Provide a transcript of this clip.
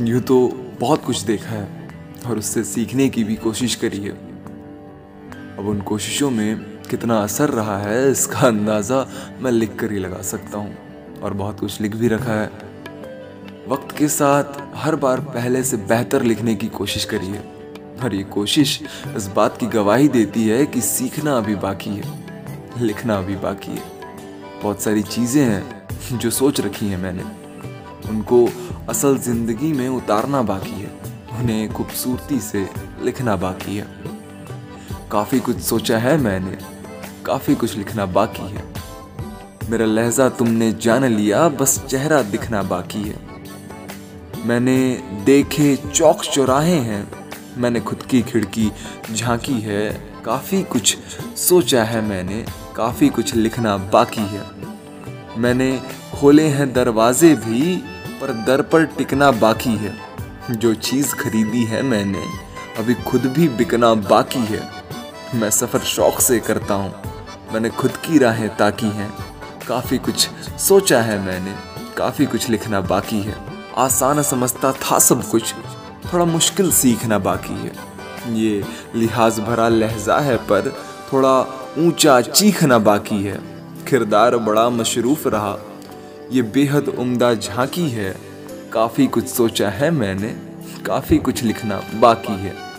यूँ तो बहुत कुछ देखा है और उससे सीखने की भी कोशिश करी है। अब उन कोशिशों में कितना असर रहा है, इसका अंदाज़ा मैं लिख कर ही लगा सकता हूँ और बहुत कुछ लिख भी रखा है। वक्त के साथ हर बार पहले से बेहतर लिखने की कोशिश करी है और ये कोशिश इस बात की गवाही देती है कि सीखना अभी बाकी है, लिखना अभी बाकी है। बहुत सारी चीज़ें हैं जो सोच रखी हैं मैंने, उनको असल ज़िंदगी में उतारना बाकी है। उन्हें खूबसूरती से लिखना बाकी है। काफ़ी कुछ सोचा है मैंने, काफ़ी कुछ लिखना बाकी है। मेरा लहजा तुमने जान लिया, बस चेहरा दिखना बाकी है। मैंने देखे चौक चौराहे हैं, मैंने खुद की खिड़की झांकी है, काफ़ी कुछ सोचा है मैंने, काफ़ी कुछ लिखना बाकी है। मैंने खोले हैं दरवाजे भी, पर दर पर टिकना बाकी है। जो चीज़ खरीदी है मैंने, अभी खुद भी बिकना बाकी है। मैं सफ़र शौक से करता हूँ। मैंने खुद की राहें ताकी हैं। काफ़ी कुछ सोचा है मैंने, काफ़ी कुछ लिखना बाकी है। आसान समझता था सब कुछ, थोड़ा मुश्किल सीखना बाकी है। ये लिहाज भरा लहजा है, पर थोड़ा ऊँचा चीखना बाकी है। किरदार बड़ा मशरूफ रहा। ये बेहद उम्दा झांकी है। काफ़ी कुछ सोचा है मैंने, काफ़ी कुछ लिखना बाकी है।